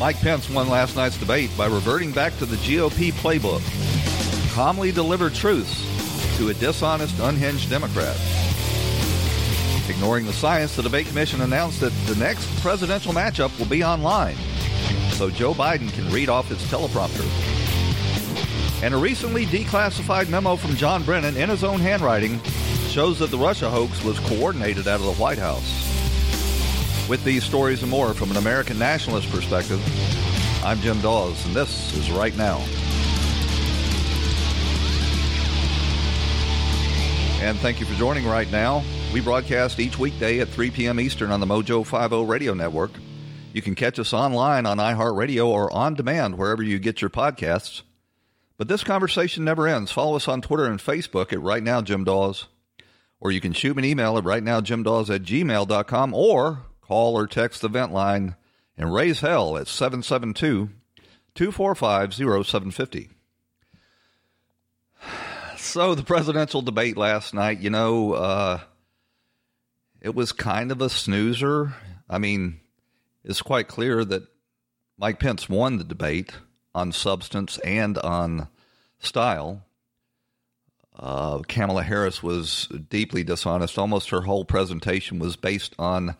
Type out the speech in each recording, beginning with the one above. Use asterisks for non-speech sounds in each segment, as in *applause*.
Mike Pence won last night's debate by reverting back to the GOP playbook. Calmly delivered truths to a dishonest, unhinged Democrat. Ignoring the science, the debate commission announced that the next presidential matchup will be online, so Joe Biden can read off his teleprompter. And a recently declassified memo from John Brennan in his own handwriting shows that the Russia hoax was coordinated out of the White House. With these stories and more from an American nationalist perspective, I'm Jim Dawes, and this is Right Now. And thank you for joining Right Now. We broadcast each weekday at 3 p.m. Eastern on the Mojo 50 radio network. You can catch us online on iHeartRadio or on demand wherever you get your podcasts. But this conversation never ends. Follow us on Twitter and Facebook at Right Now Jim Dawes. Or you can shoot me an email at rightnowjimdawes at gmail.com or call or text the vent line and raise hell at 772 245 0750. So, the presidential debate last night, you know, uh, it was kind of a snoozer. I mean, it's quite clear that Mike Pence won the debate on substance and on style. Uh, Kamala Harris was deeply dishonest. Almost her whole presentation was based on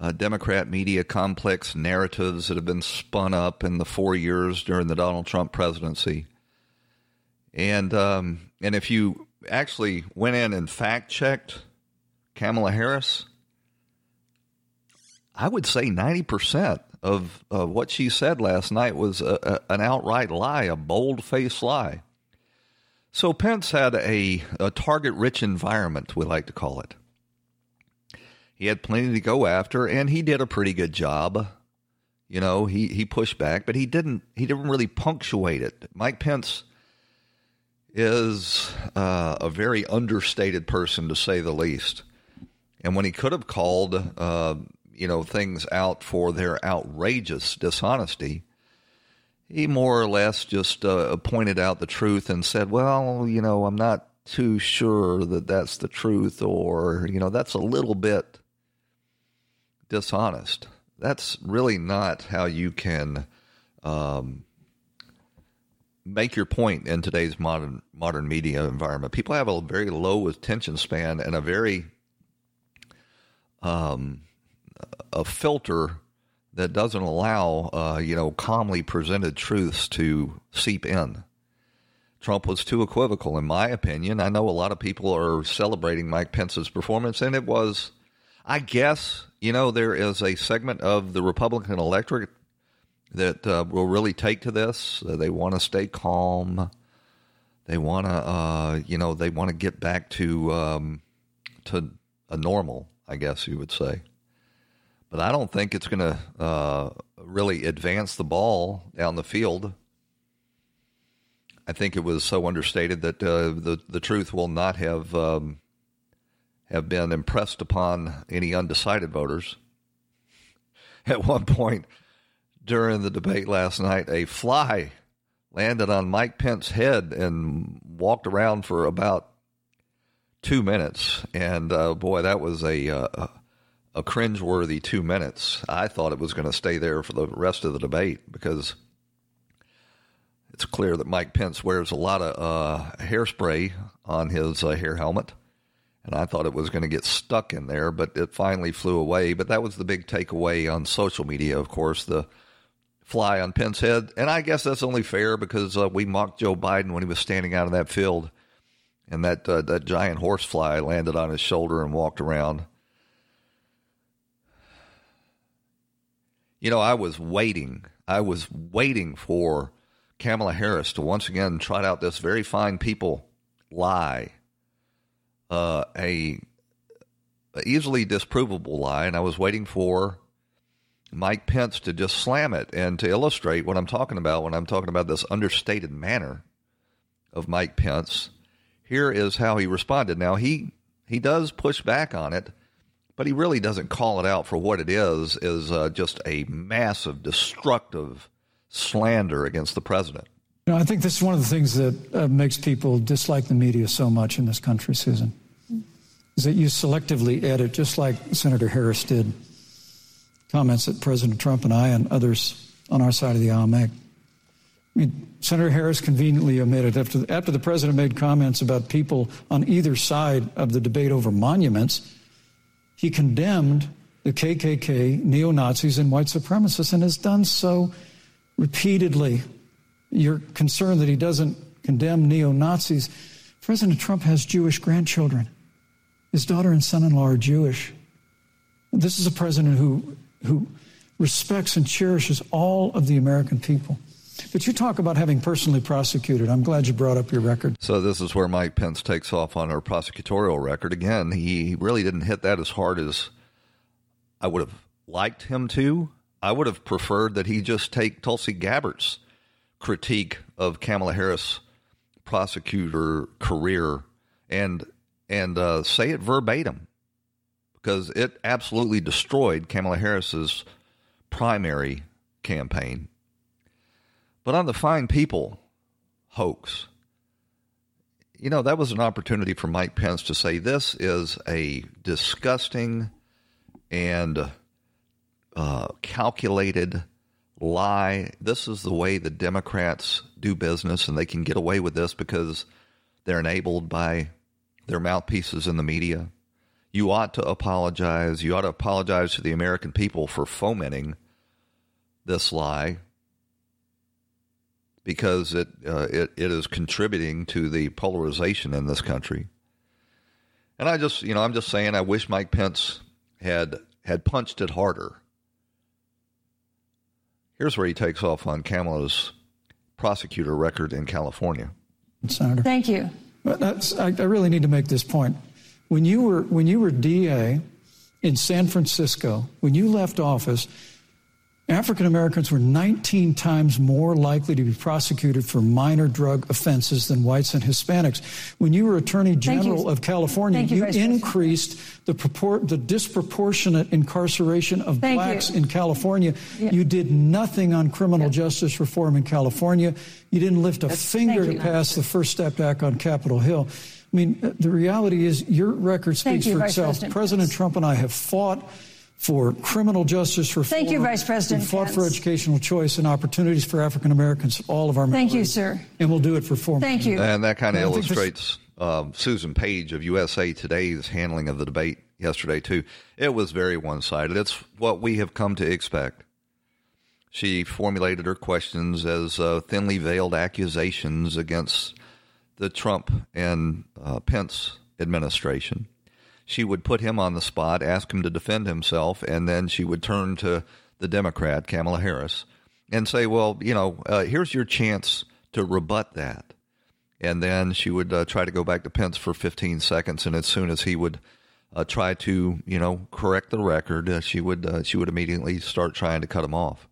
uh, Democrat media complex narratives that have been spun up in the four years during the Donald Trump presidency. And um, and if you actually went in and fact checked Kamala Harris, I would say ninety percent of, of what she said last night was a, a, an outright lie, a bold faced lie. So Pence had a, a target rich environment, we like to call it. He had plenty to go after, and he did a pretty good job. You know, he, he pushed back, but he didn't he didn't really punctuate it. Mike Pence is uh, a very understated person to say the least. And when he could have called, uh, you know, things out for their outrageous dishonesty, he more or less just uh, pointed out the truth and said, "Well, you know, I'm not too sure that that's the truth, or you know, that's a little bit dishonest. That's really not how you can um, make your point in today's modern modern media environment. People have a very low attention span and a very um, a filter that doesn't allow uh, you know calmly presented truths to seep in. Trump was too equivocal, in my opinion. I know a lot of people are celebrating Mike Pence's performance, and it was, I guess, you know, there is a segment of the Republican electorate that uh, will really take to this. Uh, they want to stay calm. They want to, uh, you know, they want to get back to um, to a normal, I guess you would say. But I don't think it's going to uh, really advance the ball down the field. I think it was so understated that uh, the the truth will not have um, have been impressed upon any undecided voters. At one point during the debate last night, a fly landed on Mike Pence's head and walked around for about two minutes. And uh, boy, that was a uh, a cringeworthy two minutes. I thought it was going to stay there for the rest of the debate because it's clear that Mike Pence wears a lot of uh, hairspray on his uh, hair helmet and I thought it was going to get stuck in there, but it finally flew away. But that was the big takeaway on social media, of course, the fly on Pence's head. And I guess that's only fair because uh, we mocked Joe Biden when he was standing out in that field, and that uh, that giant horsefly landed on his shoulder and walked around. You know, I was waiting. I was waiting for Kamala Harris to once again trot out this very fine people lie, uh, a, a easily disprovable lie, and I was waiting for Mike Pence to just slam it and to illustrate what I'm talking about when I'm talking about this understated manner of Mike Pence. Here is how he responded. Now he he does push back on it, but he really doesn't call it out for what it is is uh, just a massive destructive slander against the president. You know, I think this is one of the things that uh, makes people dislike the media so much in this country, Susan, is that you selectively edit, just like Senator Harris did, comments that President Trump and I and others on our side of the aisle make. I mean, Senator Harris conveniently omitted after the, after the president made comments about people on either side of the debate over monuments. He condemned the KKK, neo Nazis, and white supremacists, and has done so repeatedly. You're concerned that he doesn't condemn neo Nazis. President Trump has Jewish grandchildren. His daughter and son in law are Jewish. This is a president who, who respects and cherishes all of the American people. But you talk about having personally prosecuted. I'm glad you brought up your record. So this is where Mike Pence takes off on her prosecutorial record. Again, he really didn't hit that as hard as I would have liked him to. I would have preferred that he just take Tulsi Gabbard's critique of Kamala Harris' prosecutor career and and uh, say it verbatim because it absolutely destroyed Kamala Harris's primary campaign but on the fine people hoax, you know, that was an opportunity for Mike Pence to say this is a disgusting and uh, calculated lie. This is the way the Democrats do business, and they can get away with this because they're enabled by their mouthpieces in the media. You ought to apologize. You ought to apologize to the American people for fomenting this lie because it, uh, it it is contributing to the polarization in this country. And I just, you know, I'm just saying, I wish Mike Pence had had punched it harder. Here's where he takes off on Kamala's prosecutor record in California. Senator, thank you. I, I really need to make this point. When you were when you were DA in San Francisco, when you left office, African Americans were 19 times more likely to be prosecuted for minor drug offenses than whites and Hispanics. When you were Attorney General of California, you, you increased the, purport, the disproportionate incarceration of Thank blacks you. in California. Yeah. You did nothing on criminal Yeah. justice reform in California. You didn't lift a That's- finger to pass the First Step Act on Capitol Hill. I mean, uh, the reality is your record speaks you, for Vice itself. President President. Trump and I have fought for criminal justice reform. Thank you, Vice President We fought for educational choice and opportunities for African Americans, all of our members. Thank you, sir. And we'll do it for four Thank you. And that kind of I think this- illustrates um, Susan Page of USA Today's handling of the debate yesterday, too. It was very one sided. It's what we have come to expect. She formulated her questions as uh, thinly veiled accusations against the Trump and uh, Pence administration. She would put him on the spot, ask him to defend himself, and then she would turn to the Democrat, Kamala Harris, and say, Well, you know, uh, here's your chance to rebut that. And then she would uh, try to go back to Pence for 15 seconds, and as soon as he would uh, try to, you know, correct the record, uh, she would uh, she would immediately start trying to cut him off.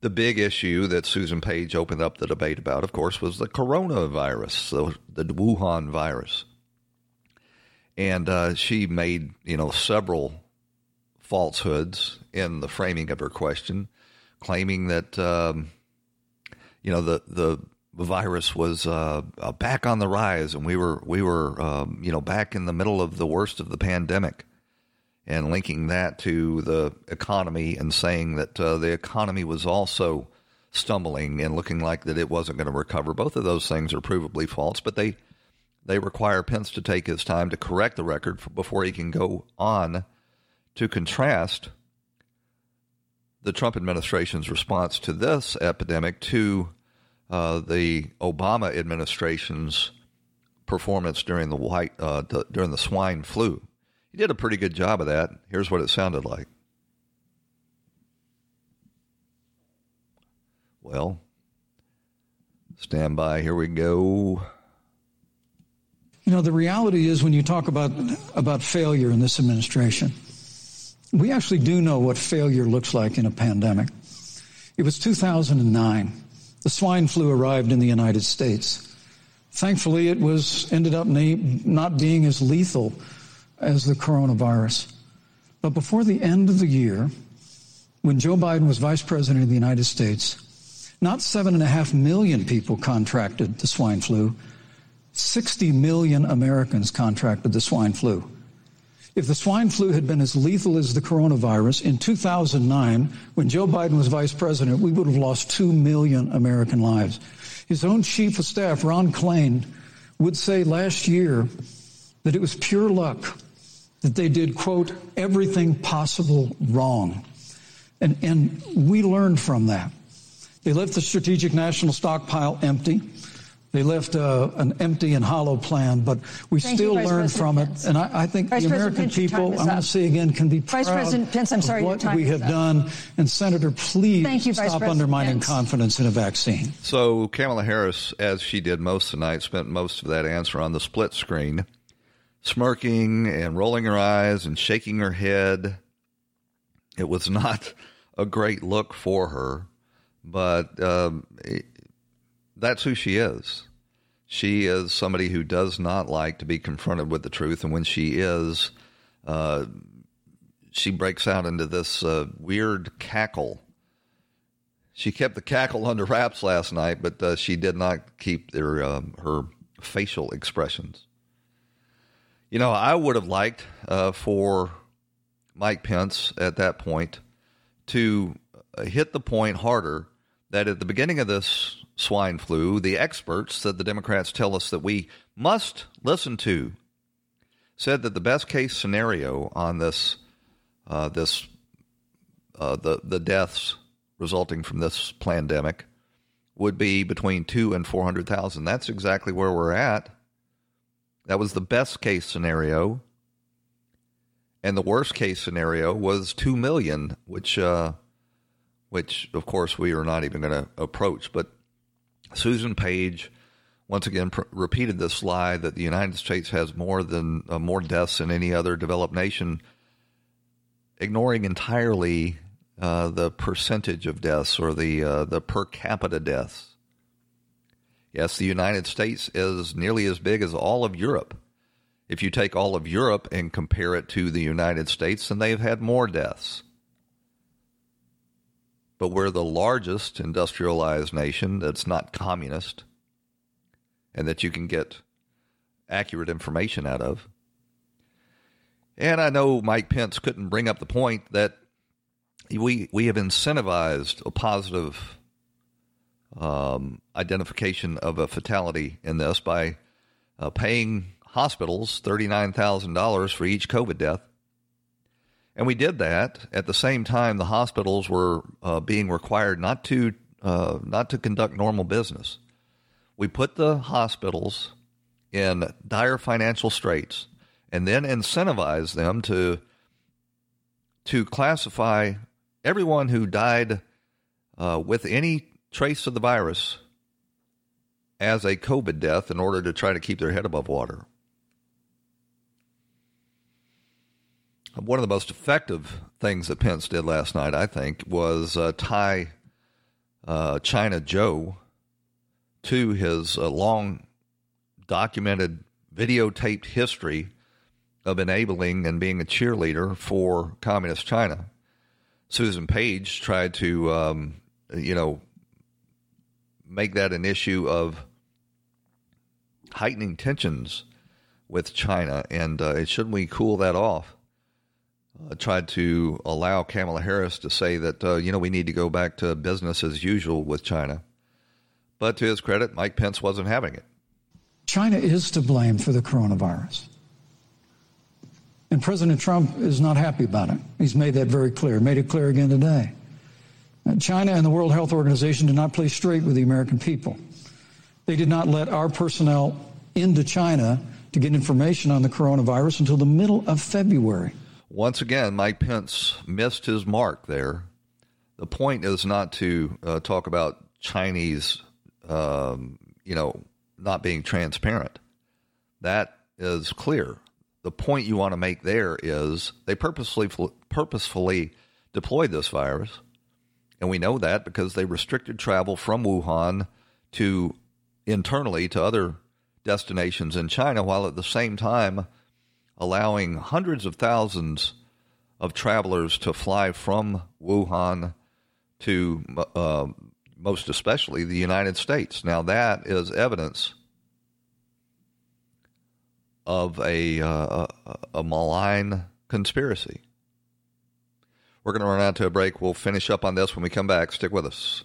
The big issue that Susan Page opened up the debate about, of course, was the coronavirus, the, the Wuhan virus, and uh, she made you know several falsehoods in the framing of her question, claiming that um, you know the the virus was uh, uh, back on the rise, and we were we were um, you know back in the middle of the worst of the pandemic, and linking that to the economy and saying that uh, the economy was also stumbling and looking like that it wasn't going to recover. Both of those things are provably false, but they they require Pence to take his time to correct the record before he can go on to contrast the Trump administration's response to this epidemic to uh, the Obama administration's performance during the white uh, the, during the swine flu. He did a pretty good job of that. Here's what it sounded like. Well, stand by. Here we go. You know, the reality is when you talk about, about failure in this administration, we actually do know what failure looks like in a pandemic. It was 2009. The swine flu arrived in the United States. Thankfully, it was ended up not being as lethal as the coronavirus. But before the end of the year, when Joe Biden was vice president of the United States, not seven and a half million people contracted the swine flu. 60 million Americans contracted the swine flu. If the swine flu had been as lethal as the coronavirus in 2009, when Joe Biden was vice president, we would have lost 2 million American lives. His own chief of staff, Ron Klain, would say last year that it was pure luck that they did, quote, everything possible wrong. And, and we learned from that. They left the strategic national stockpile empty. They left uh, an empty and hollow plan, but we Thank still you, learned President from Pence. it. And I, I think Vice the American Pence, people, I'm going up. to say again, can be Vice proud President Pence, I'm sorry, of what we have done. And Senator, please Thank you, stop President undermining Pence. confidence in a vaccine. So Kamala Harris, as she did most tonight, spent most of that answer on the split screen, smirking and rolling her eyes and shaking her head. It was *laughs* not a great look for her, but um, it- that's who she is. She is somebody who does not like to be confronted with the truth, and when she is, uh, she breaks out into this uh, weird cackle. She kept the cackle *laughs* under wraps last night, but uh, she did not keep their um, her facial expressions. You know, I would have liked uh, for Mike Pence at that point to hit the point harder that at the beginning of this swine flu, the experts that the Democrats tell us that we must listen to said that the best case scenario on this uh, this uh, the the deaths resulting from this pandemic would be between two and four hundred thousand. That's exactly where we're at. That was the best case scenario, and the worst case scenario was two million, which uh, which of course we are not even going to approach. But Susan Page once again pr- repeated this lie that the United States has more than uh, more deaths than any other developed nation, ignoring entirely uh, the percentage of deaths or the uh, the per capita deaths. Yes, the United States is nearly as big as all of Europe. If you take all of Europe and compare it to the United States, then they've had more deaths. But we're the largest industrialized nation that's not communist and that you can get accurate information out of. And I know Mike Pence couldn't bring up the point that we we have incentivized a positive um, identification of a fatality in this by uh, paying hospitals thirty nine thousand dollars for each COVID death, and we did that at the same time the hospitals were uh, being required not to uh, not to conduct normal business. We put the hospitals in dire financial straits and then incentivized them to to classify everyone who died uh, with any trace of the virus as a COVID death in order to try to keep their head above water. One of the most effective things that Pence did last night, I think, was uh, tie uh, China Joe to his uh, long documented videotaped history of enabling and being a cheerleader for communist China. Susan Page tried to, um, you know, make that an issue of heightening tensions with China, and uh, shouldn't we cool that off? Uh, tried to allow Kamala Harris to say that uh, you know we need to go back to business as usual with China, but to his credit, Mike Pence wasn't having it. China is to blame for the coronavirus. And President Trump is not happy about it. He's made that very clear, made it clear again today. Uh, China and the World Health Organization did not play straight with the American people. They did not let our personnel into China to get information on the coronavirus until the middle of February. Once again, Mike Pence missed his mark there. The point is not to uh, talk about Chinese, um, you know, not being transparent. That is clear. The point you want to make there is they purposefully purposefully deployed this virus, and we know that because they restricted travel from Wuhan to internally to other destinations in China, while at the same time allowing hundreds of thousands of travelers to fly from Wuhan to uh, most especially the United States. Now, that is evidence of a, uh, a malign conspiracy. We're going to run out to a break. We'll finish up on this when we come back. Stick with us.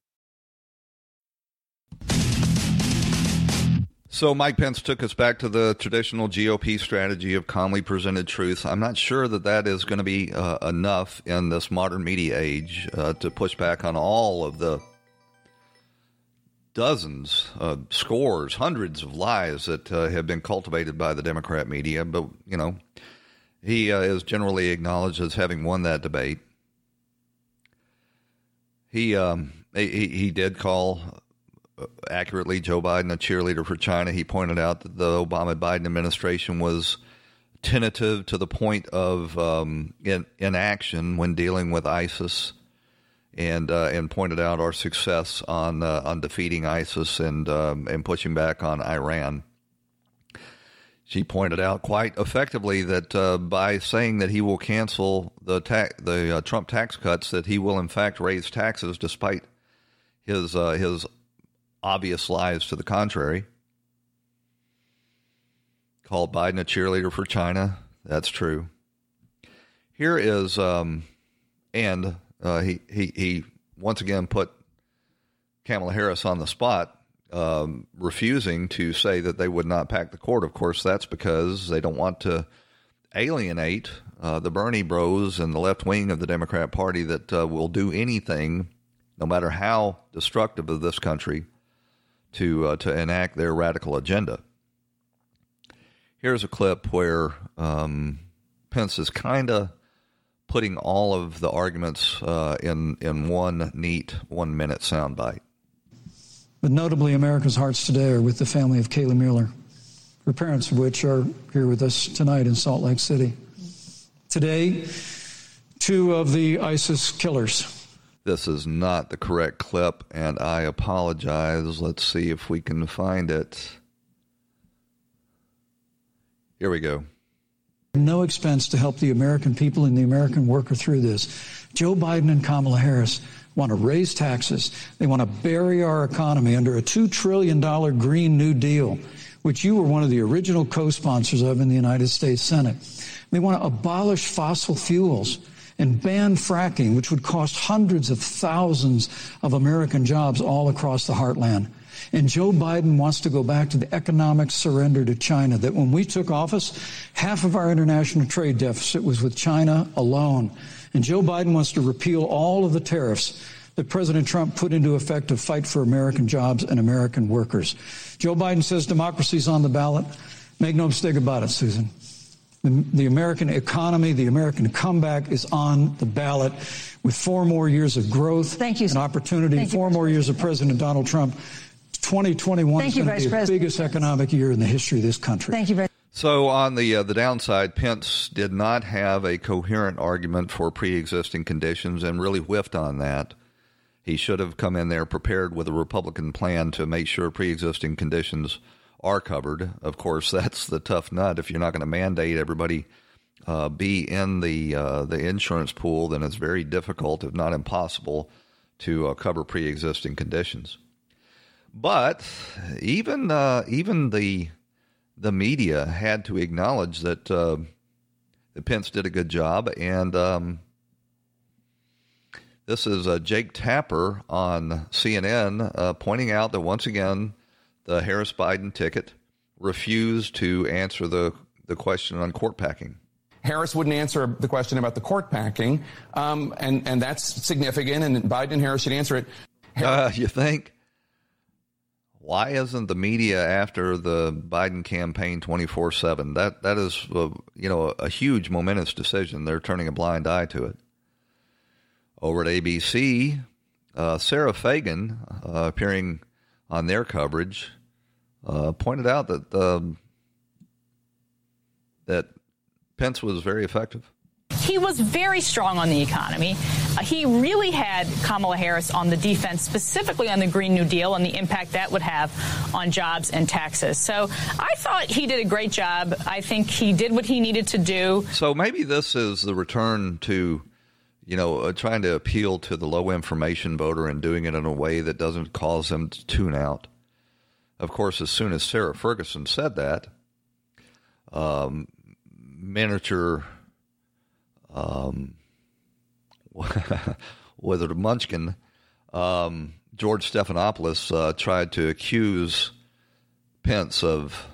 So, Mike Pence took us back to the traditional GOP strategy of calmly presented truth. I'm not sure that that is going to be uh, enough in this modern media age uh, to push back on all of the dozens, uh, scores, hundreds of lies that uh, have been cultivated by the Democrat media. But, you know, he uh, is generally acknowledged as having won that debate. He, um, he, he did call accurately Joe Biden a cheerleader for China. He pointed out that the Obama Biden administration was tentative to the point of um, in, inaction when dealing with ISIS, and uh, and pointed out our success on uh, on defeating ISIS and um, and pushing back on Iran. She pointed out quite effectively that uh, by saying that he will cancel the ta- the uh, Trump tax cuts, that he will in fact raise taxes despite his uh, his obvious lies to the contrary. Called Biden a cheerleader for China. That's true. Here is, um, and uh, he, he, he once again put Kamala Harris on the spot, um, refusing to say that they would not pack the court. Of course, that's because they don't want to alienate uh, the Bernie bros and the left wing of the Democrat Party that uh, will do anything, no matter how destructive of this country, to uh, to enact their radical agenda. Here's a clip where um, Pence is kind of putting all of the arguments uh, in in one neat one minute soundbite. But notably, America's hearts today are with the family of Kayla Mueller, her parents of which are here with us tonight in Salt Lake City. Today, two of the ISIS killers this is not the correct clip, and I apologize. Let's see if we can find it. Here we go. No expense to help the American people and the American worker through this. Joe Biden and Kamala Harris want to raise taxes. They want to bury our economy under a $2 trillion Green New Deal, which you were one of the original co sponsors of in the United States Senate. They want to abolish fossil fuels and ban fracking, which would cost hundreds of thousands of American jobs all across the heartland. And Joe Biden wants to go back to the economic surrender to China that when we took office, half of our international trade deficit was with China alone. And Joe Biden wants to repeal all of the tariffs that President Trump put into effect to fight for American jobs and American workers. Joe Biden says democracy's on the ballot. Make no mistake about it, Susan. The, the, American economy, the American comeback is on the ballot with four more years of growth Thank you, and opportunity, Thank four you, more years of President Donald Trump. 2021 Thank is going to be President. the biggest economic year in the history of this country. Thank you very so on the uh, the downside, Pence did not have a coherent argument for pre-existing conditions and really whiffed on that. He should have come in there prepared with a Republican plan to make sure pre-existing conditions are covered. Of course, *laughs* that's the tough nut. If you're not going to mandate everybody uh, be in the uh, the insurance pool, then it's very difficult, if not impossible, to uh, cover pre-existing conditions. But even uh, even the the media had to acknowledge that uh, the Pence did a good job, and um, this is uh, Jake Tapper on CNN pointing out that once again the Harris Biden ticket refused to answer the, the question on court packing. Harris wouldn't answer the question about the court packing, um, and and that's significant. And Biden and Harris should answer it. Uh, you think? Why isn't the media after the Biden campaign twenty four seven? That that is a, you know a, a huge momentous decision. They're turning a blind eye to it. Over at ABC, uh, Sara Fagen, uh, appearing on their coverage, uh, pointed out that um, that Pence was very effective. He was very strong on the economy. Uh, he really had Kamala Harris on the defense, specifically on the Green New Deal and the impact that would have on jobs and taxes. So I thought he did a great job. I think he did what he needed to do. So maybe this is the return to, you know, uh, trying to appeal to the low information voter and doing it in a way that doesn't cause them to tune out. Of course, as soon as Sarah Ferguson said that, um, miniature um, *laughs* it Munchkin? Um, George Stephanopoulos uh, tried to accuse Pence of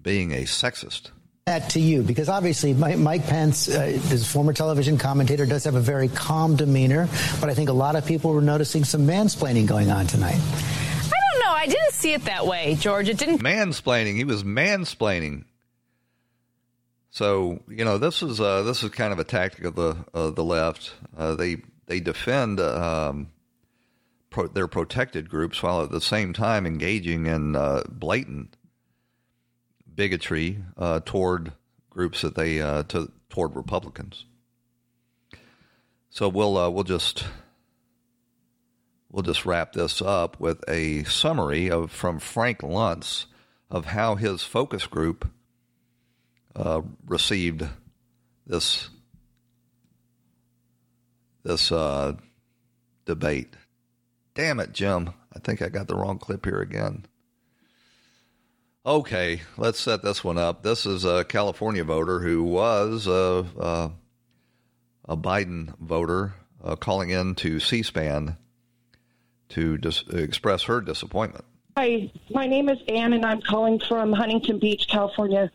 being a sexist. That to you, because obviously Mike, Mike Pence, uh, this former television commentator, does have a very calm demeanor, but I think a lot of people were noticing some mansplaining going on tonight. I don't know. I didn't see it that way, George. It didn't. Mansplaining. He was mansplaining. So you know this is uh, this is kind of a tactic of the uh, the left. Uh, they they defend um, pro- their protected groups while at the same time engaging in uh, blatant bigotry uh, toward groups that they uh, to, toward Republicans. So we'll we'll just we'll just wrap this up with a summary of from Frank Luntz of how his focus group uh, received this this uh, debate. Damn it, Jim! I think I got the wrong clip here again. Okay, let's set this one up. This is a California voter who was a a, a Biden voter uh, calling in to C-SPAN to dis- express her disappointment. Hi, my name is Ann, and I'm calling from Huntington Beach, California.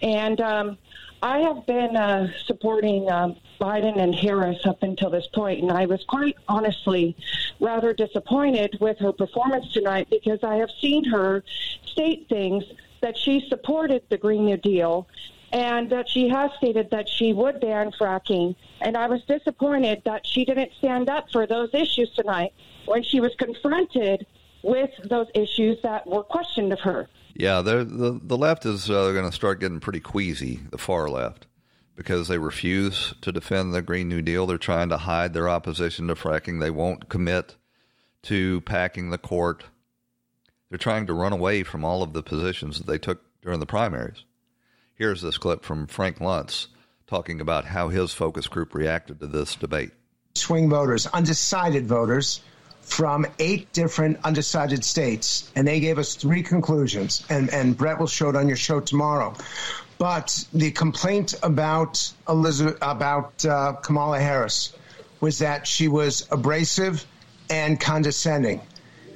And um, I have been uh, supporting um, Biden and Harris up until this point, and I was quite honestly rather disappointed with her performance tonight because I have seen her state things that she supported the Green New Deal and that she has stated that she would ban fracking. And I was disappointed that she didn't stand up for those issues tonight when she was confronted with those issues that were questioned of her. Yeah, the the left is uh, going to start getting pretty queasy, the far left, because they refuse to defend the Green New Deal. They're trying to hide their opposition to fracking. They won't commit to packing the court. They're trying to run away from all of the positions that they took during the primaries. Here's this clip from Frank Luntz talking about how his focus group reacted to this debate. Swing voters, undecided voters, from eight different undecided states, and they gave us three conclusions. And, and Bret will show it on your show tomorrow. But the complaint about Elizabeth, about uh, Kamala Harris was that she was abrasive and condescending.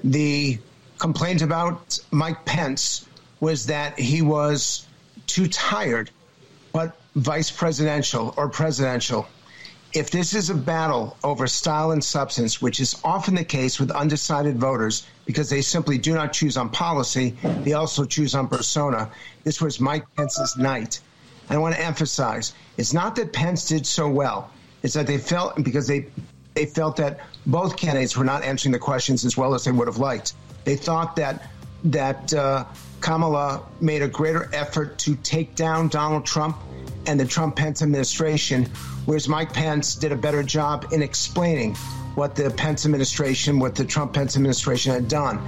The complaint about Mike Pence was that he was too tired, but vice presidential or presidential if this is a battle over style and substance, which is often the case with undecided voters because they simply do not choose on policy, they also choose on persona. This was Mike Pence's night. And I want to emphasize it's not that Pence did so well, it's that they felt because they they felt that both candidates were not answering the questions as well as they would have liked. They thought that that uh, Kamala made a greater effort to take down Donald Trump and the Trump Pence administration, whereas Mike Pence did a better job in explaining what the Pence administration, what the Trump Pence administration had done.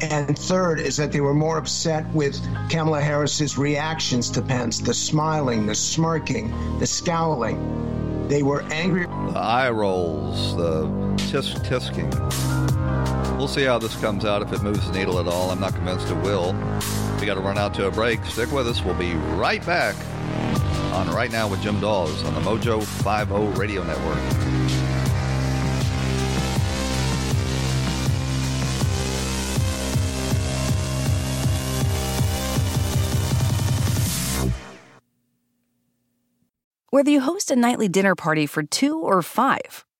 And third is that they were more upset with Kamala Harris's reactions to Pence, the smiling, the smirking, the scowling. They were angry. The eye rolls, the tisk tisking. We'll see how this comes out, if it moves the needle at all. I'm not convinced it will. We got to run out to a break. Stick with us. We'll be right back on Right Now with Jim Dawes on the Mojo 50 Radio Network. Whether you host a nightly dinner party for two or five,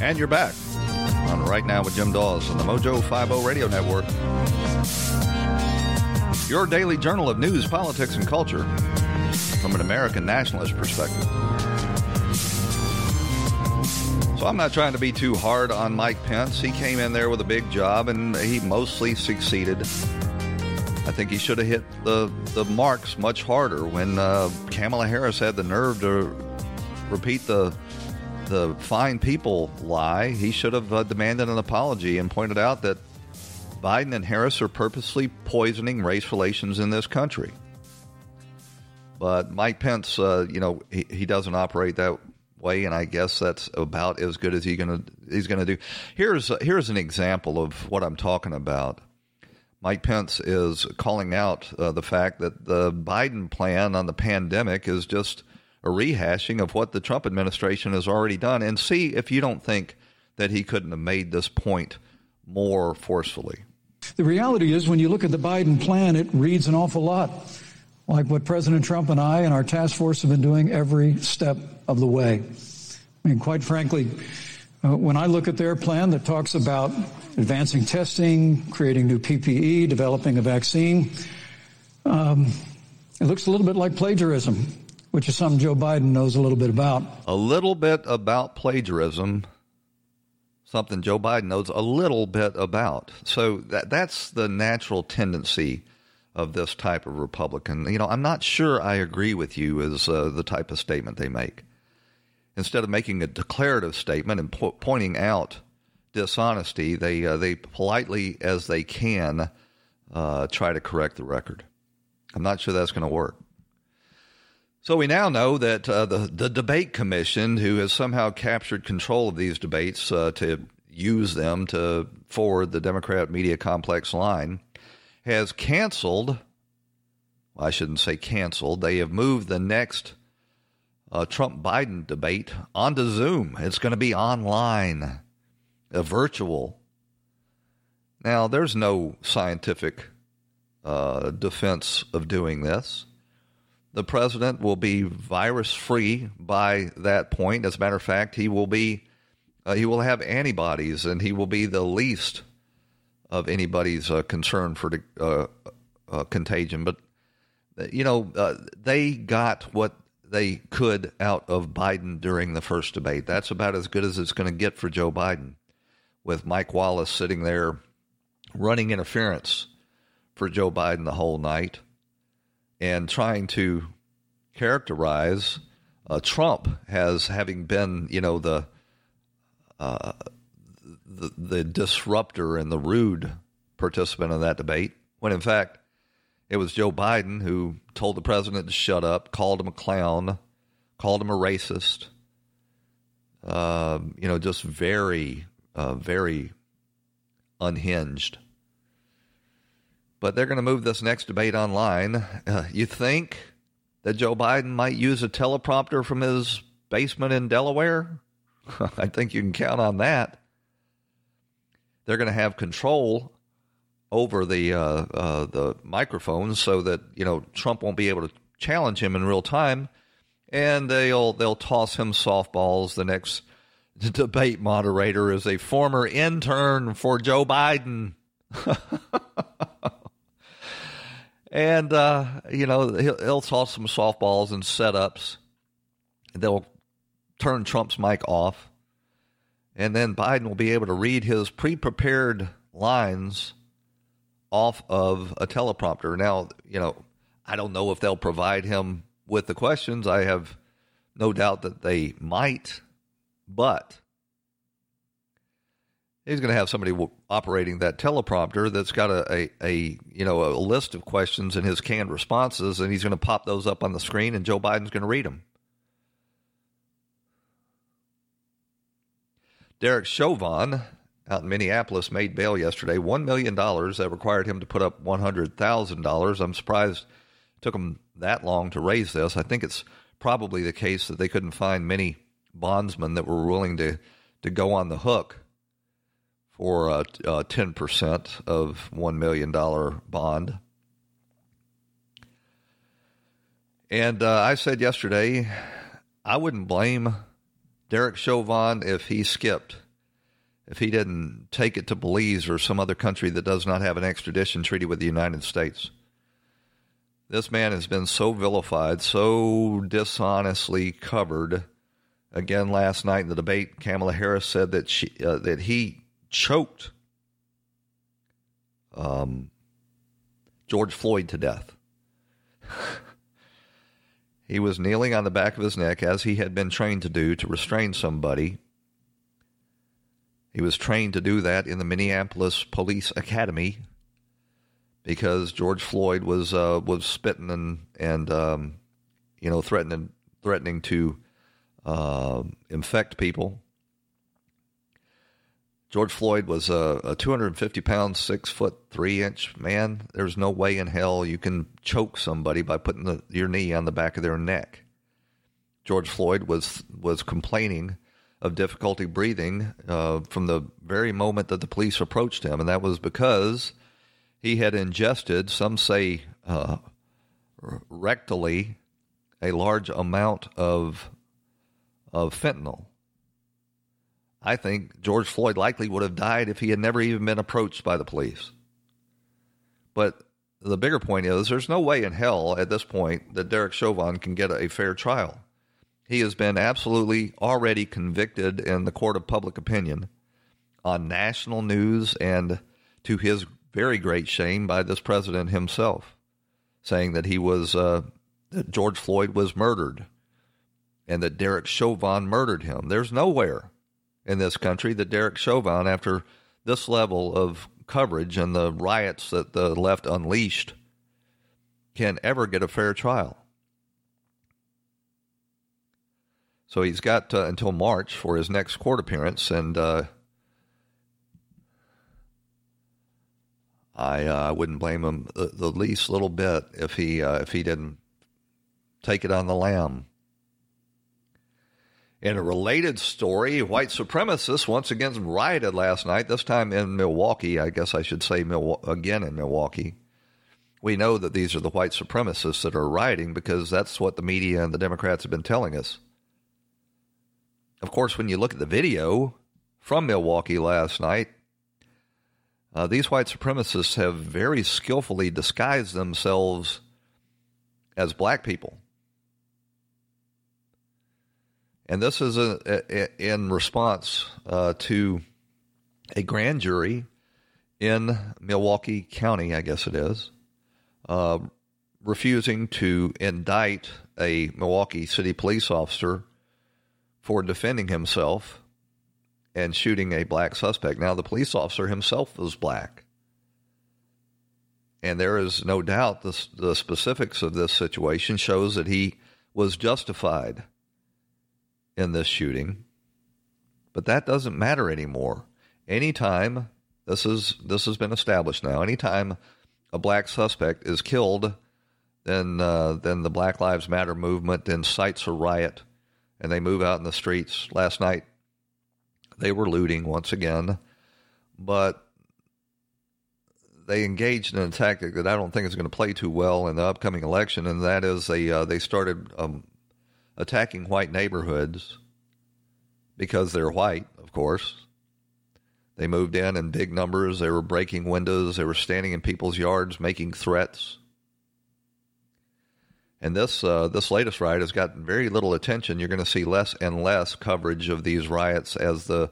And you're back on Right Now with Jim Dawes on the Mojo 50 Radio Network. Your daily journal of news, politics, and culture from an American nationalist perspective. So I'm not trying to be too hard on Mike Pence. He came in there with a big job and he mostly succeeded. I think he should have hit the, the marks much harder when uh, Kamala Harris had the nerve to repeat the the fine people lie. He should have uh, demanded an apology and pointed out that Biden and Harris are purposely poisoning race relations in this country. But Mike Pence, uh, you know, he, he doesn't operate that way, and I guess that's about as good as he gonna he's gonna do. Here's here's an example of what I'm talking about. Mike Pence is calling out uh, the fact that the Biden plan on the pandemic is just a rehashing of what the Trump administration has already done and see if you don't think that he couldn't have made this point more forcefully. The reality is, when you look at the Biden plan, it reads an awful lot like what President Trump and I and our task force have been doing every step of the way. I mean, quite frankly, uh, when I look at their plan that talks about advancing testing, creating new PPE, developing a vaccine, um, it looks a little bit like plagiarism which is something Joe Biden knows a little bit about. A little bit about plagiarism, something Joe Biden knows a little bit about. So that that's the natural tendency of this type of Republican. You know, I'm not sure I agree with you as uh, the type of statement they make. Instead of making a declarative statement and po- pointing out dishonesty, they uh, they politely as they can uh, try to correct the record. I'm not sure that's going to work. So we now know that uh, the the debate commission, who has somehow captured control of these debates uh, to use them to forward the Democrat media complex line, has canceled. Well, I shouldn't say canceled. They have moved the next uh, Trump Biden debate onto Zoom. It's going to be online, a virtual. Now, there's no scientific uh, defense of doing this the president will be virus free by that point. As a matter of fact, he will be uh, he will have antibodies, and he will be the least of anybody's uh, concern for the uh, uh contagion. But you know, uh, they got what they could out of Biden during the first debate. That's about as good as it's going to get for Joe Biden, with Mike Wallace sitting there running interference for Joe Biden the whole night and trying to characterize uh, Trump as having been, you know, the, uh, the the disruptor and the rude participant in that debate, when in fact it was Joe Biden who told the president to shut up, called him a clown, called him a racist. Uh, you know, just very, uh, very unhinged but they're going to move this next debate online. Uh, you think that Joe Biden might use a teleprompter from his basement in Delaware? *laughs* I think you can count on that. They're going to have control over the uh, uh, the microphones so that you know Trump won't be able to challenge him in real time, and they'll they'll toss him softballs. The next debate moderator is a former intern for Joe Biden. *laughs* And, uh, you know, he'll, he'll toss some softballs and setups. They'll turn Trump's mic off. And then Biden will be able to read his pre prepared lines off of a teleprompter. Now, you know, I don't know if they'll provide him with the questions. I have no doubt that they might. But He's going to have somebody operating that teleprompter that's got a, a, a, you know a list of questions and his canned responses, and he's going to pop those up on the screen, and Joe Biden's going to read them. Derek Chauvin out in Minneapolis made bail yesterday, $1 million. That required him to put up $100,000. I'm surprised it took him that long to raise this. I think it's probably the case that they couldn't find many bondsmen that were willing to, to go on the hook for uh, uh, 10% of $1 million bond. And uh, I said yesterday, I wouldn't blame Derek Chauvin if he skipped, if he didn't take it to Belize or some other country that does not have an extradition treaty with the United States. This man has been so vilified, so dishonestly covered. Again, last night in the debate, Kamala Harris said that she uh, that he choked um, George Floyd to death. *laughs* he was kneeling on the back of his neck as he had been trained to do to restrain somebody. He was trained to do that in the Minneapolis Police Academy because George Floyd was uh, was spitting and and um, you know threatening threatening to uh, infect people. George Floyd was a, a 250 pound, six foot three inch man. There's no way in hell you can choke somebody by putting the, your knee on the back of their neck. George Floyd was was complaining of difficulty breathing uh, from the very moment that the police approached him, and that was because he had ingested, some say uh, rectally, a large amount of of fentanyl. I think George Floyd likely would have died if he had never even been approached by the police. But the bigger point is there's no way in hell at this point that Derek Chauvin can get a fair trial. He has been absolutely already convicted in the court of public opinion on national news and to his very great shame by this president himself, saying that he was uh, that George Floyd was murdered and that Derek Chauvin murdered him. There's nowhere in this country that Derek Chauvin, after this level of coverage and the riots that the left unleashed, can ever get a fair trial. So he's got uh, until March for his next court appearance, and uh, I uh, wouldn't blame him the, the, least little bit if he uh, if he didn't take it on the lam. In a related story, white supremacists once again rioted last night, this time in Milwaukee. I guess I should say Mil- again in Milwaukee. We know that these are the white supremacists that are rioting because that's what the media and the Democrats have been telling us. Of course, when you look at the video from Milwaukee last night, uh, these white supremacists have very skillfully disguised themselves as black people. And this is a, a, in response uh, to a grand jury in Milwaukee County, I guess it is, uh, refusing to indict a Milwaukee City police officer for defending himself and shooting a black suspect. Now, the police officer himself was black. And there is no doubt the, the specifics of this situation shows that he was justified in this shooting, but that doesn't matter anymore. Anytime this is this has been established now, anytime a black suspect is killed, then uh, then the Black Lives Matter movement incites a riot, and they move out in the streets. Last night, they were looting once again, but they engaged in a tactic that I don't think is going to play too well in the upcoming election, and that is they uh, they started um, attacking white neighborhoods because they're white, of course. They moved in in big numbers. They were breaking windows. They were standing in people's yards making threats. And this uh, this latest riot has gotten very little attention. You're going to see less and less coverage of these riots as the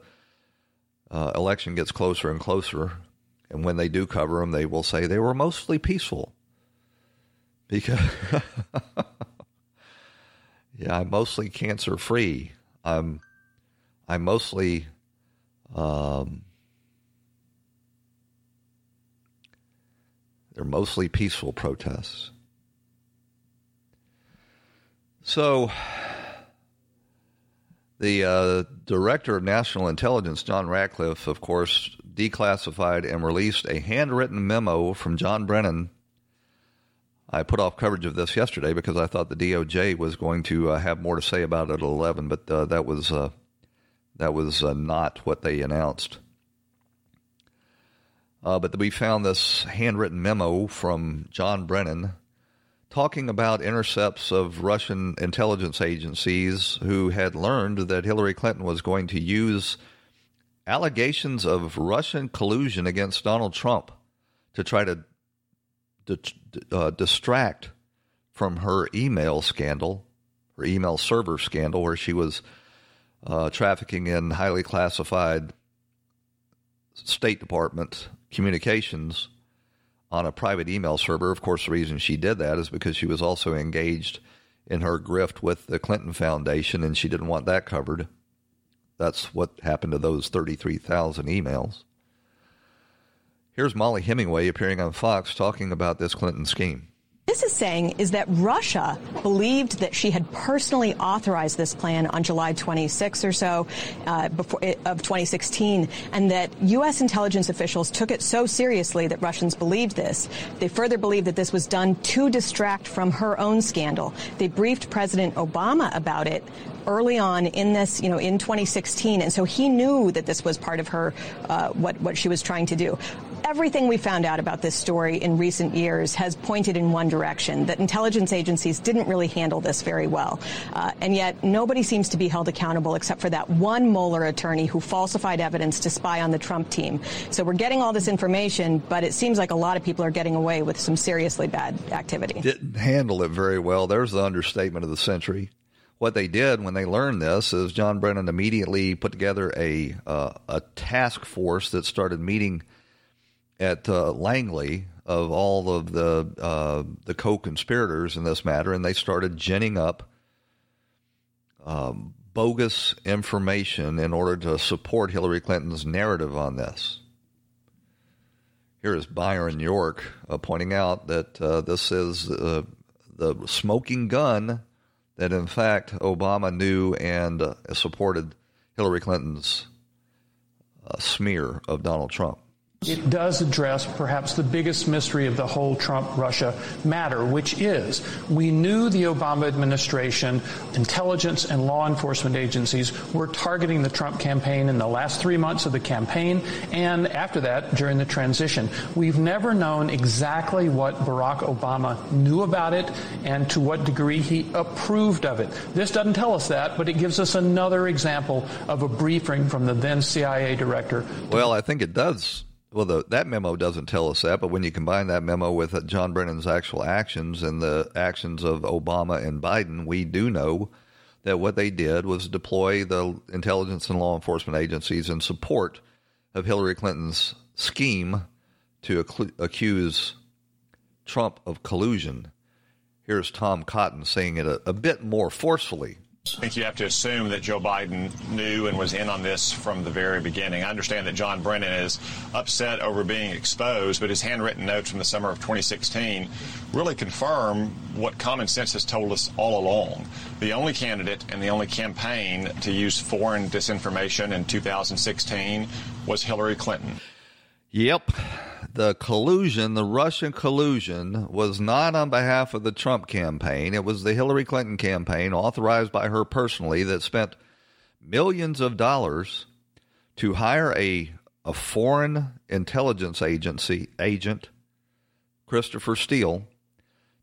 uh, election gets closer and closer. And when they do cover them, they will say they were mostly peaceful. Because *laughs* Yeah, I'm mostly cancer free. I'm I'm mostly um, they're mostly peaceful protests. So the uh, director of national intelligence, John Ratcliffe, of course, declassified and released a handwritten memo from John Brennan I put off coverage of this yesterday because I thought the DOJ was going to uh, have more to say about it at 11, but uh, that was uh, that was uh, not what they announced. Uh, but we found this handwritten memo from John Brennan talking about intercepts of Russian intelligence agencies who had learned that Hillary Clinton was going to use allegations of Russian collusion against Donald Trump to try to uh, distract from her email scandal, her email server scandal, where she was uh, trafficking in highly classified State Department communications on a private email server. Of course, the reason she did that is because she was also engaged in her grift with the Clinton Foundation and she didn't want that covered. That's what happened to those 33,000 emails. Here's Mollie Hemingway appearing on Fox talking about this Clinton scheme this is saying is that Russia believed that she had personally authorized this plan on July 26 or so uh, before, eh, of 2016, and that U.S. intelligence officials took it so seriously that Russians believed this. They further believed that this was done to distract from her own scandal. They briefed President Obama about it early on in this, you know, in 2016, and so he knew that this was part of her uh, what what she was trying to do everything we found out about this story in recent years has pointed in one direction that intelligence agencies didn't really handle this very well. Uh, and yet nobody seems to be held accountable except for that one Mueller attorney who falsified evidence to spy on the Trump team. So we're getting all this information, but it seems like a lot of people are getting away with some seriously bad activity. Didn't handle it very well. There's the understatement of the century what they did when they learned this is John Brennan immediately put together a uh, a task force that started meeting at uh, Langley of all of the uh, the co-conspirators in this matter, and they started ginning up um, bogus information in order to support Hillary Clinton's narrative on this. Here is Byron York uh, pointing out that uh, this is uh, the smoking gun that, in fact, Obama knew and uh, supported Hillary Clinton's smear of Donald Trump. It does address perhaps the biggest mystery of the whole Trump Russia matter, which is we knew the Obama administration, intelligence, and law enforcement agencies were targeting the Trump campaign in the last three months of the campaign and after that during the transition. We've never known exactly what Barack Obama knew about it and to what degree he approved of it. This doesn't tell us that, but it gives us another example of a briefing from the then CIA director. Well, I think it does well, the, that memo doesn't tell us that, but when you combine that memo with John Brennan's actual actions and the actions of Obama and Biden, we do know that what they did was deploy the intelligence and law enforcement agencies in support of Hillary Clinton's scheme to acc- accuse Trump of collusion. Here's Tom Cotton saying it a, a bit more forcefully I think you have to assume that Joe Biden knew and was in on this from the very beginning. I understand that John Brennan is upset over being exposed, but his handwritten notes from the summer of 2016 really confirm what common sense has told us all along. The only candidate and the only campaign to use foreign disinformation in 2016 was Hillary Clinton. Yep the collusion, the Russian collusion, was not on behalf of the Trump campaign. It was the Hillary Clinton campaign, authorized by her personally, that spent millions of dollars to hire a, a foreign intelligence agency agent, Christopher Steele,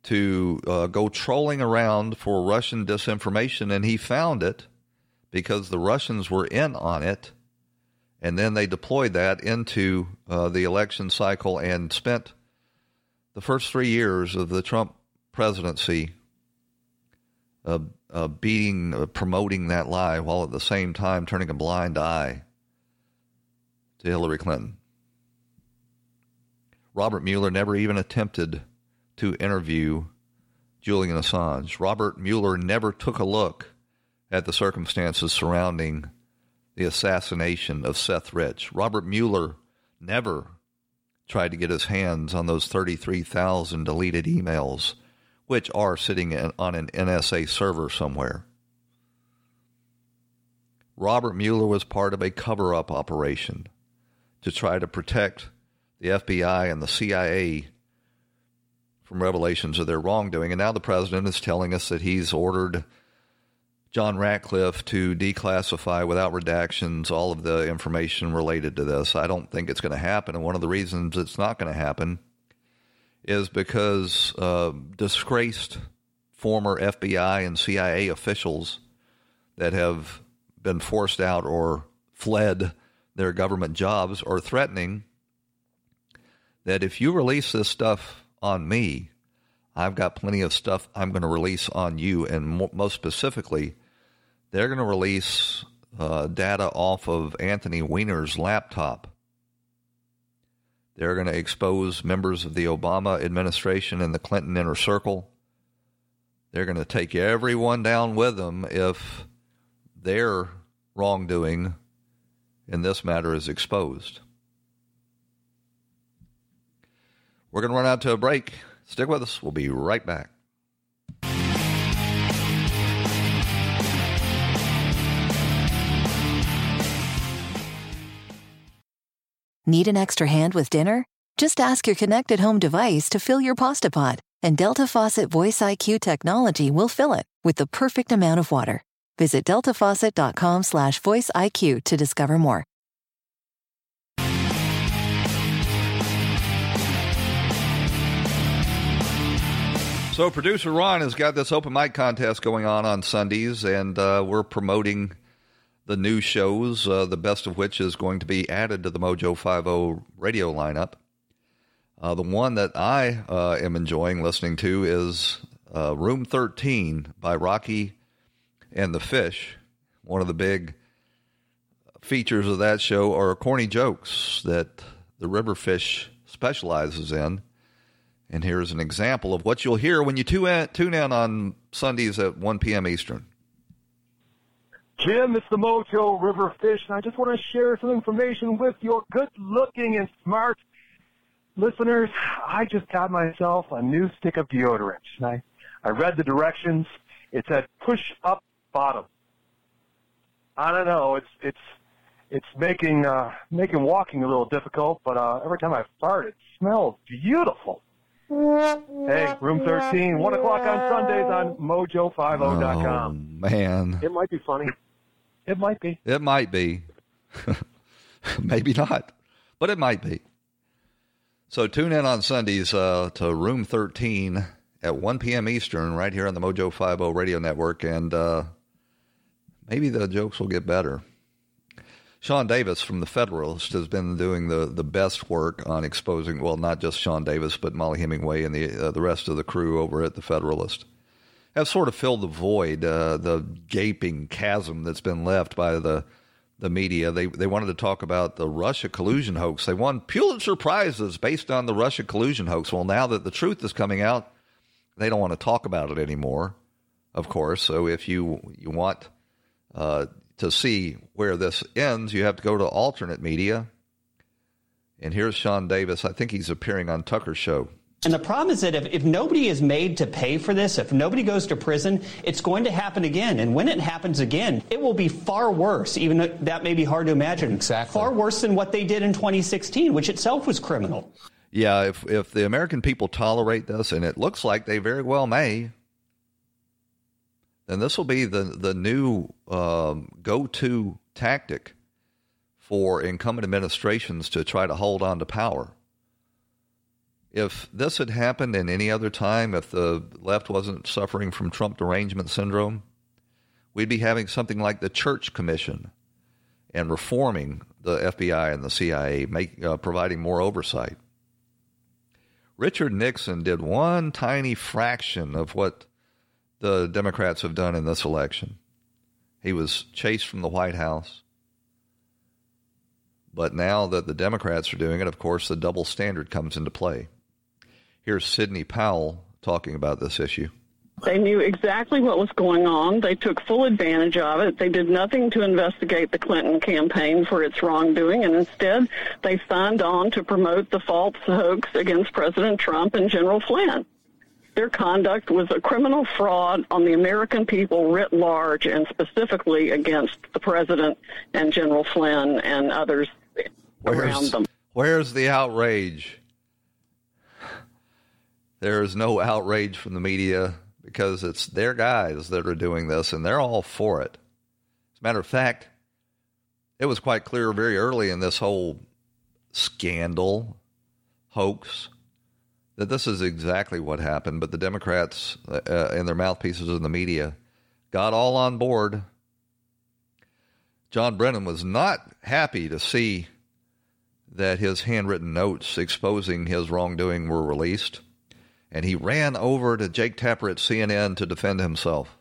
to uh, go trolling around for Russian disinformation. And he found it because the Russians were in on it and then they deployed that into uh, the election cycle and spent the first three years of the Trump presidency uh, uh, beating, uh, promoting that lie, while at the same time turning a blind eye to Hillary Clinton. Robert Mueller never even attempted to interview Julian Assange. Robert Mueller never took a look at the circumstances surrounding the assassination of Seth Rich. Robert Mueller never tried to get his hands on those 33,000 deleted emails, which are sitting in, on an NSA server somewhere. Robert Mueller was part of a cover up operation to try to protect the FBI and the CIA from revelations of their wrongdoing. And now the president is telling us that he's ordered John Ratcliffe to declassify without redactions all of the information related to this. I don't think it's going to happen. And one of the reasons it's not going to happen is because uh, disgraced former FBI and CIA officials that have been forced out or fled their government jobs are threatening that if you release this stuff on me, I've got plenty of stuff I'm going to release on you. And most specifically, they're going to release uh, data off of Anthony Weiner's laptop. They're going to expose members of the Obama administration and the Clinton inner circle. They're going to take everyone down with them if their wrongdoing in this matter is exposed. We're going to run out to a break. Stick with us. We'll be right back. Need an extra hand with dinner? Just ask your connected home device to fill your pasta pot, and Delta Faucet Voice IQ technology will fill it with the perfect amount of water. Visit deltafaucet.com slash voice IQ to discover more. So, producer Ron has got this open mic contest going on on Sundays, and uh, we're promoting the new shows, uh, the best of which is going to be added to the Mojo 50 radio lineup. Uh, the one that I uh, am enjoying listening to is uh, Room 13 by Rocky and the Fish. One of the big features of that show are corny jokes that the Riverfish specializes in. And here's an example of what you'll hear when you tune in on Sundays at 1 p.m. Eastern. Jim, it's the Mojo River Fish, and I just want to share some information with your good looking and smart listeners. I just got myself a new stick of deodorant. I, I read the directions. It said push up bottom. I don't know. It's it's it's making uh, making walking a little difficult, but uh, every time I fart, it smells beautiful. Hey, room 13, 1 o'clock on Sundays on mojo50.com. Oh, man. It might be funny. It might be. It might be. *laughs* Maybe not, but it might be. So tune in on Sundays uh, to Room 13 at 1 p.m. Eastern right here on the Mojo 50 radio network, and uh, maybe the jokes will get better. Sean Davis from The Federalist has been doing the, the best work on exposing, well, not just Sean Davis, but Mollie Hemingway and the, uh, the rest of the crew over at The Federalist have sort of filled the void, uh, the gaping chasm that's been left by the the media. They they wanted to talk about the Russia collusion hoax. They won Pulitzer prizes based on the Russia collusion hoax. Well, now that the truth is coming out, they don't want to talk about it anymore. Of course, so if you you want uh, to see where this ends, you have to go to alternate media. And here's Sean Davis. I think he's appearing on Tucker's show. And the problem is that if, if nobody is made to pay for this, if nobody goes to prison, it's going to happen again. And when it happens again, it will be far worse, even though that may be hard to imagine. Exactly. Far worse than what they did in 2016, which itself was criminal. Yeah, if, if the American people tolerate this, and it looks like they very well may, then this will be the, the new um, go to tactic for incumbent administrations to try to hold on to power if this had happened in any other time, if the left wasn't suffering from Trump derangement syndrome, we'd be having something like the Church Commission and reforming the FBI and the CIA, make, uh, providing more oversight. Richard Nixon did one tiny fraction of what the Democrats have done in this election. He was chased from the White House. But now that the Democrats are doing it, of course, the double standard comes into play. Here's Sidney Powell talking about this issue. They knew exactly what was going on. They took full advantage of it. They did nothing to investigate the Clinton campaign for its wrongdoing, and instead they signed on to promote the false hoax against President Trump and General Flynn. Their conduct was a criminal fraud on the American people writ large and specifically against the president and General Flynn and others where's, around them. Where's the outrage? There is no outrage from the media because it's their guys that are doing this and they're all for it. As a matter of fact, it was quite clear very early in this whole scandal, hoax, that this is exactly what happened. But the Democrats uh, and their mouthpieces in the media got all on board. John Brennan was not happy to see that his handwritten notes exposing his wrongdoing were released and he ran over to Jake Tapper at CNN to defend himself.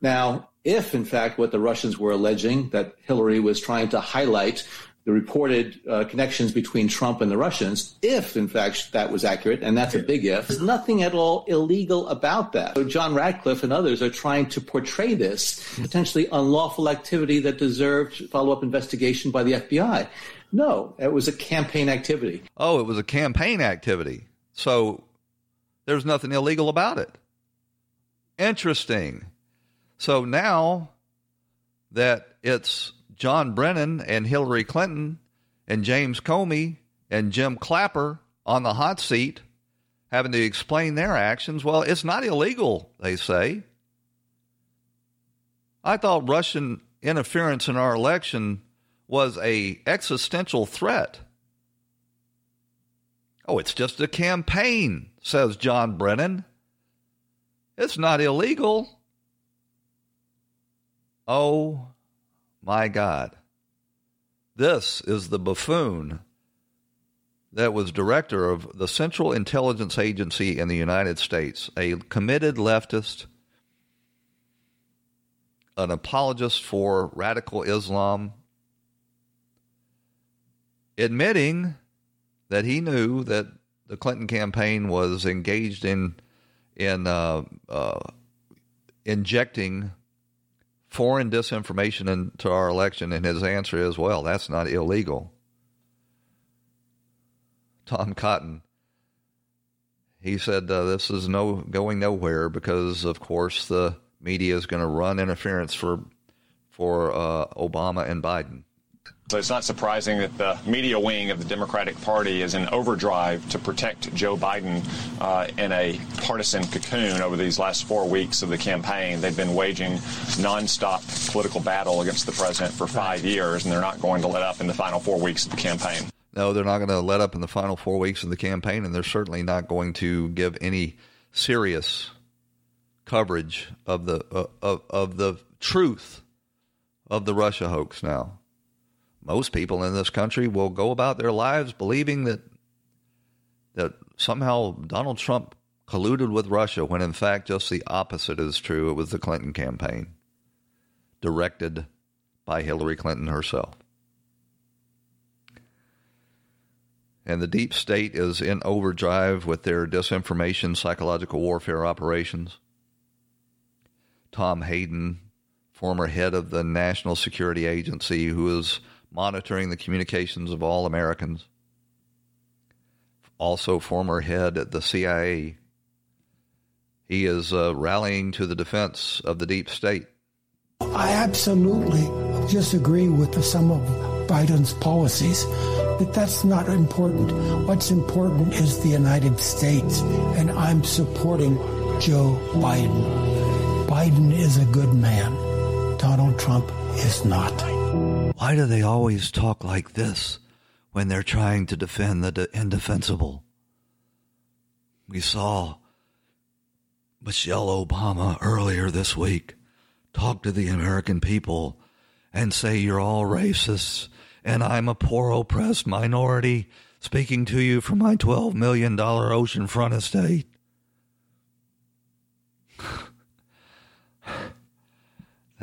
Now, if in fact what the Russians were alleging that Hillary was trying to highlight the reported uh, connections between Trump and the Russians, if in fact that was accurate, and that's a big if, there's nothing at all illegal about that. So John Ratcliffe and others are trying to portray this potentially unlawful activity that deserved follow up investigation by the FBI. No, it was a campaign activity. Oh, it was a campaign activity. So there's nothing illegal about it. Interesting. So now that it's John Brennan and Hillary Clinton and James Comey and Jim Clapper on the hot seat having to explain their actions, well, it's not illegal, they say. I thought Russian interference in our election was a existential threat. Oh, it's just a campaign, says John Brennan. It's not illegal. Oh my God. This is the buffoon that was director of the Central Intelligence Agency in the United States, a committed leftist, an apologist for radical Islam, admitting that he knew that the Clinton campaign was engaged in in uh, uh, injecting foreign disinformation into our election, and his answer is, "Well, that's not illegal." Tom Cotton, he said, uh, "This is no going nowhere because, of course, the media is going to run interference for for uh, Obama and Biden." So it's not surprising that the media wing of the Democratic Party is in overdrive to protect Joe Biden uh, in a partisan cocoon over these last four weeks of the campaign. They've been waging nonstop political battle against the president for five years, and they're not going to let up in the final four weeks of the campaign. No, they're not going to let up in the final four weeks of the campaign, and they're certainly not going to give any serious coverage of the uh, of, of the truth of the Russia hoax now most people in this country will go about their lives believing that that somehow Donald Trump colluded with Russia when in fact just the opposite is true. It was the Clinton campaign directed by Hillary Clinton herself. And the deep state is in overdrive with their disinformation, psychological warfare operations. Tom Hayden, former head of the National Security Agency, who is monitoring the communications of all Americans. Also, former head at the CIA. He is uh, rallying to the defense of the deep state. I absolutely disagree with the, some of Biden's policies, but that's not important. What's important is the United States, and I'm supporting Joe Biden. Biden is a good man. Donald Trump is not. Why do they always talk like this when they're trying to defend the de- indefensible? We saw Michelle Obama earlier this week talk to the American people and say you're all racists and I'm a poor oppressed minority speaking to you from my $12 million oceanfront estate.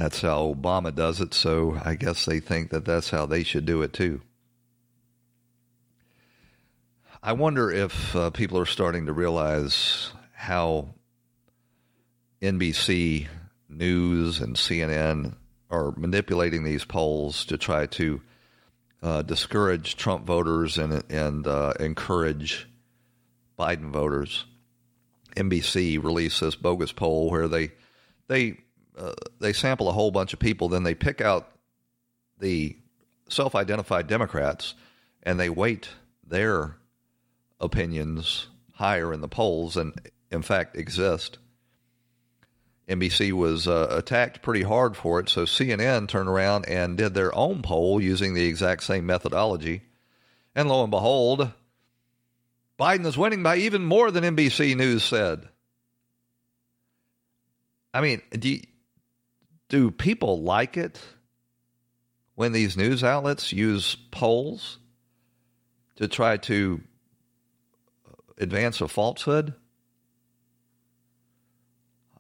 That's how Obama does it, so I guess they think that that's how they should do it too. I wonder if uh, people are starting to realize how NBC News and CNN are manipulating these polls to try to uh, discourage Trump voters and and uh, encourage Biden voters. NBC released this bogus poll where they they uh, they sample a whole bunch of people, then they pick out the self-identified Democrats and they weight their opinions higher in the polls and in fact exist. NBC was uh, attacked pretty hard for it, so CNN turned around and did their own poll using the exact same methodology. And lo and behold, Biden is winning by even more than NBC News said. I mean, do, you, do people like it when these news outlets use polls to try to advance a falsehood?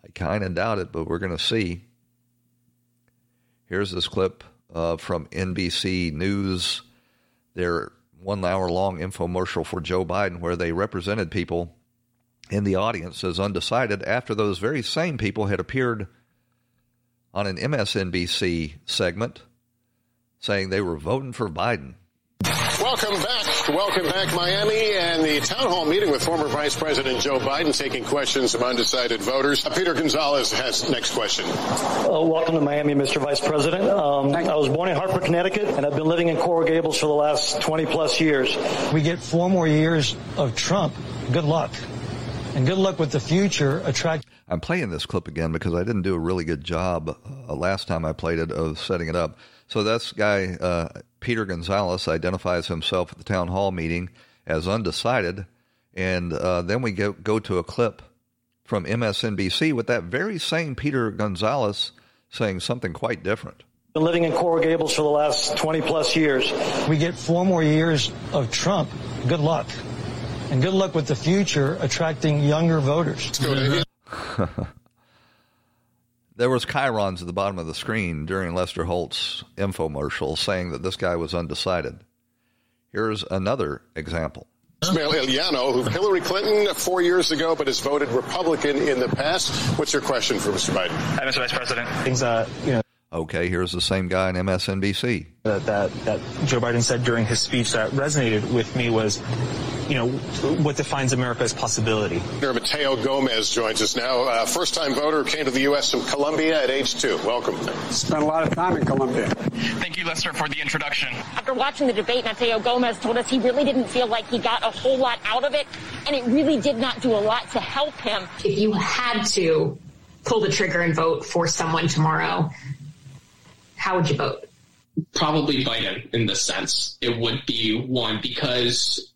I kind of doubt it, but we're going to see. Here's this clip uh, from NBC News, their one hour long infomercial for Joe Biden, where they represented people in the audience as undecided after those very same people had appeared on an MSNBC segment saying they were voting for Biden. Welcome back. Welcome back, Miami, and the town hall meeting with former Vice President Joe Biden taking questions from undecided voters. Uh, Peter Gonzalez has next question. Uh, welcome to Miami, Mr. Vice President. Um, I was born in Hartford, Connecticut, and I've been living in Coral Gables for the last 20 plus years. We get four more years of Trump. Good luck. And good luck with the future. Attract. I'm playing this clip again because I didn't do a really good job uh, last time I played it of setting it up. So this guy, uh, Peter Gonzalez, identifies himself at the town hall meeting as undecided. And uh, then we go, go to a clip from MSNBC with that very same Peter Gonzalez saying something quite different. Been living in Coral Gables for the last 20 plus years. We get four more years of Trump. Good luck. And good luck with the future attracting younger voters. *laughs* There was chyrons at the bottom of the screen during Lester Holt's infomercial saying that this guy was undecided. Here's another example. Ismail Eliano, who Hillary Clinton four years ago, but has voted Republican in the past. What's your question for Mr. Biden? Hi, Mr. Vice President. Things, uh, you know. Okay, here's the same guy in MSNBC. That, that, that Joe Biden said during his speech that resonated with me was, you know, what defines America's possibility. Senator Mateo Gomez joins us now. Uh, first time voter came to the U.S. from Colombia at age two. Welcome. Spent a lot of time in Colombia. Thank you, Lester, for the introduction. After watching the debate, Mateo Gomez told us he really didn't feel like he got a whole lot out of it, and it really did not do a lot to help him. If you had to pull the trigger and vote for someone tomorrow, how would you vote? Probably Biden in this sense. It would be one because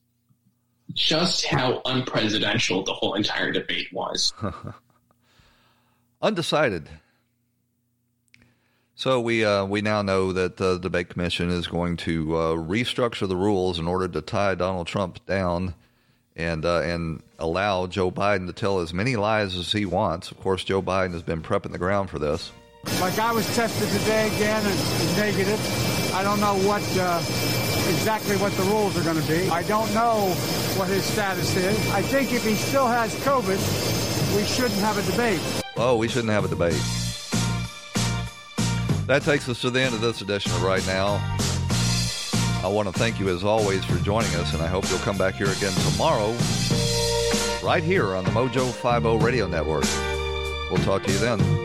just how unpresidential the whole entire debate was. *laughs* Undecided. So we uh, we now know that the debate commission is going to uh, restructure the rules in order to tie Donald Trump down and uh, and allow Joe Biden to tell as many lies as he wants. Of course, Joe Biden has been prepping the ground for this. Like I was tested today again and negative. I don't know what uh, exactly what the rules are going to be. I don't know what his status is. I think if he still has COVID, we shouldn't have a debate. Oh, we shouldn't have a debate. That takes us to the end of this edition of Right Now. I want to thank you as always for joining us, and I hope you'll come back here again tomorrow, right here on the Mojo 50 Radio Network. We'll talk to you then.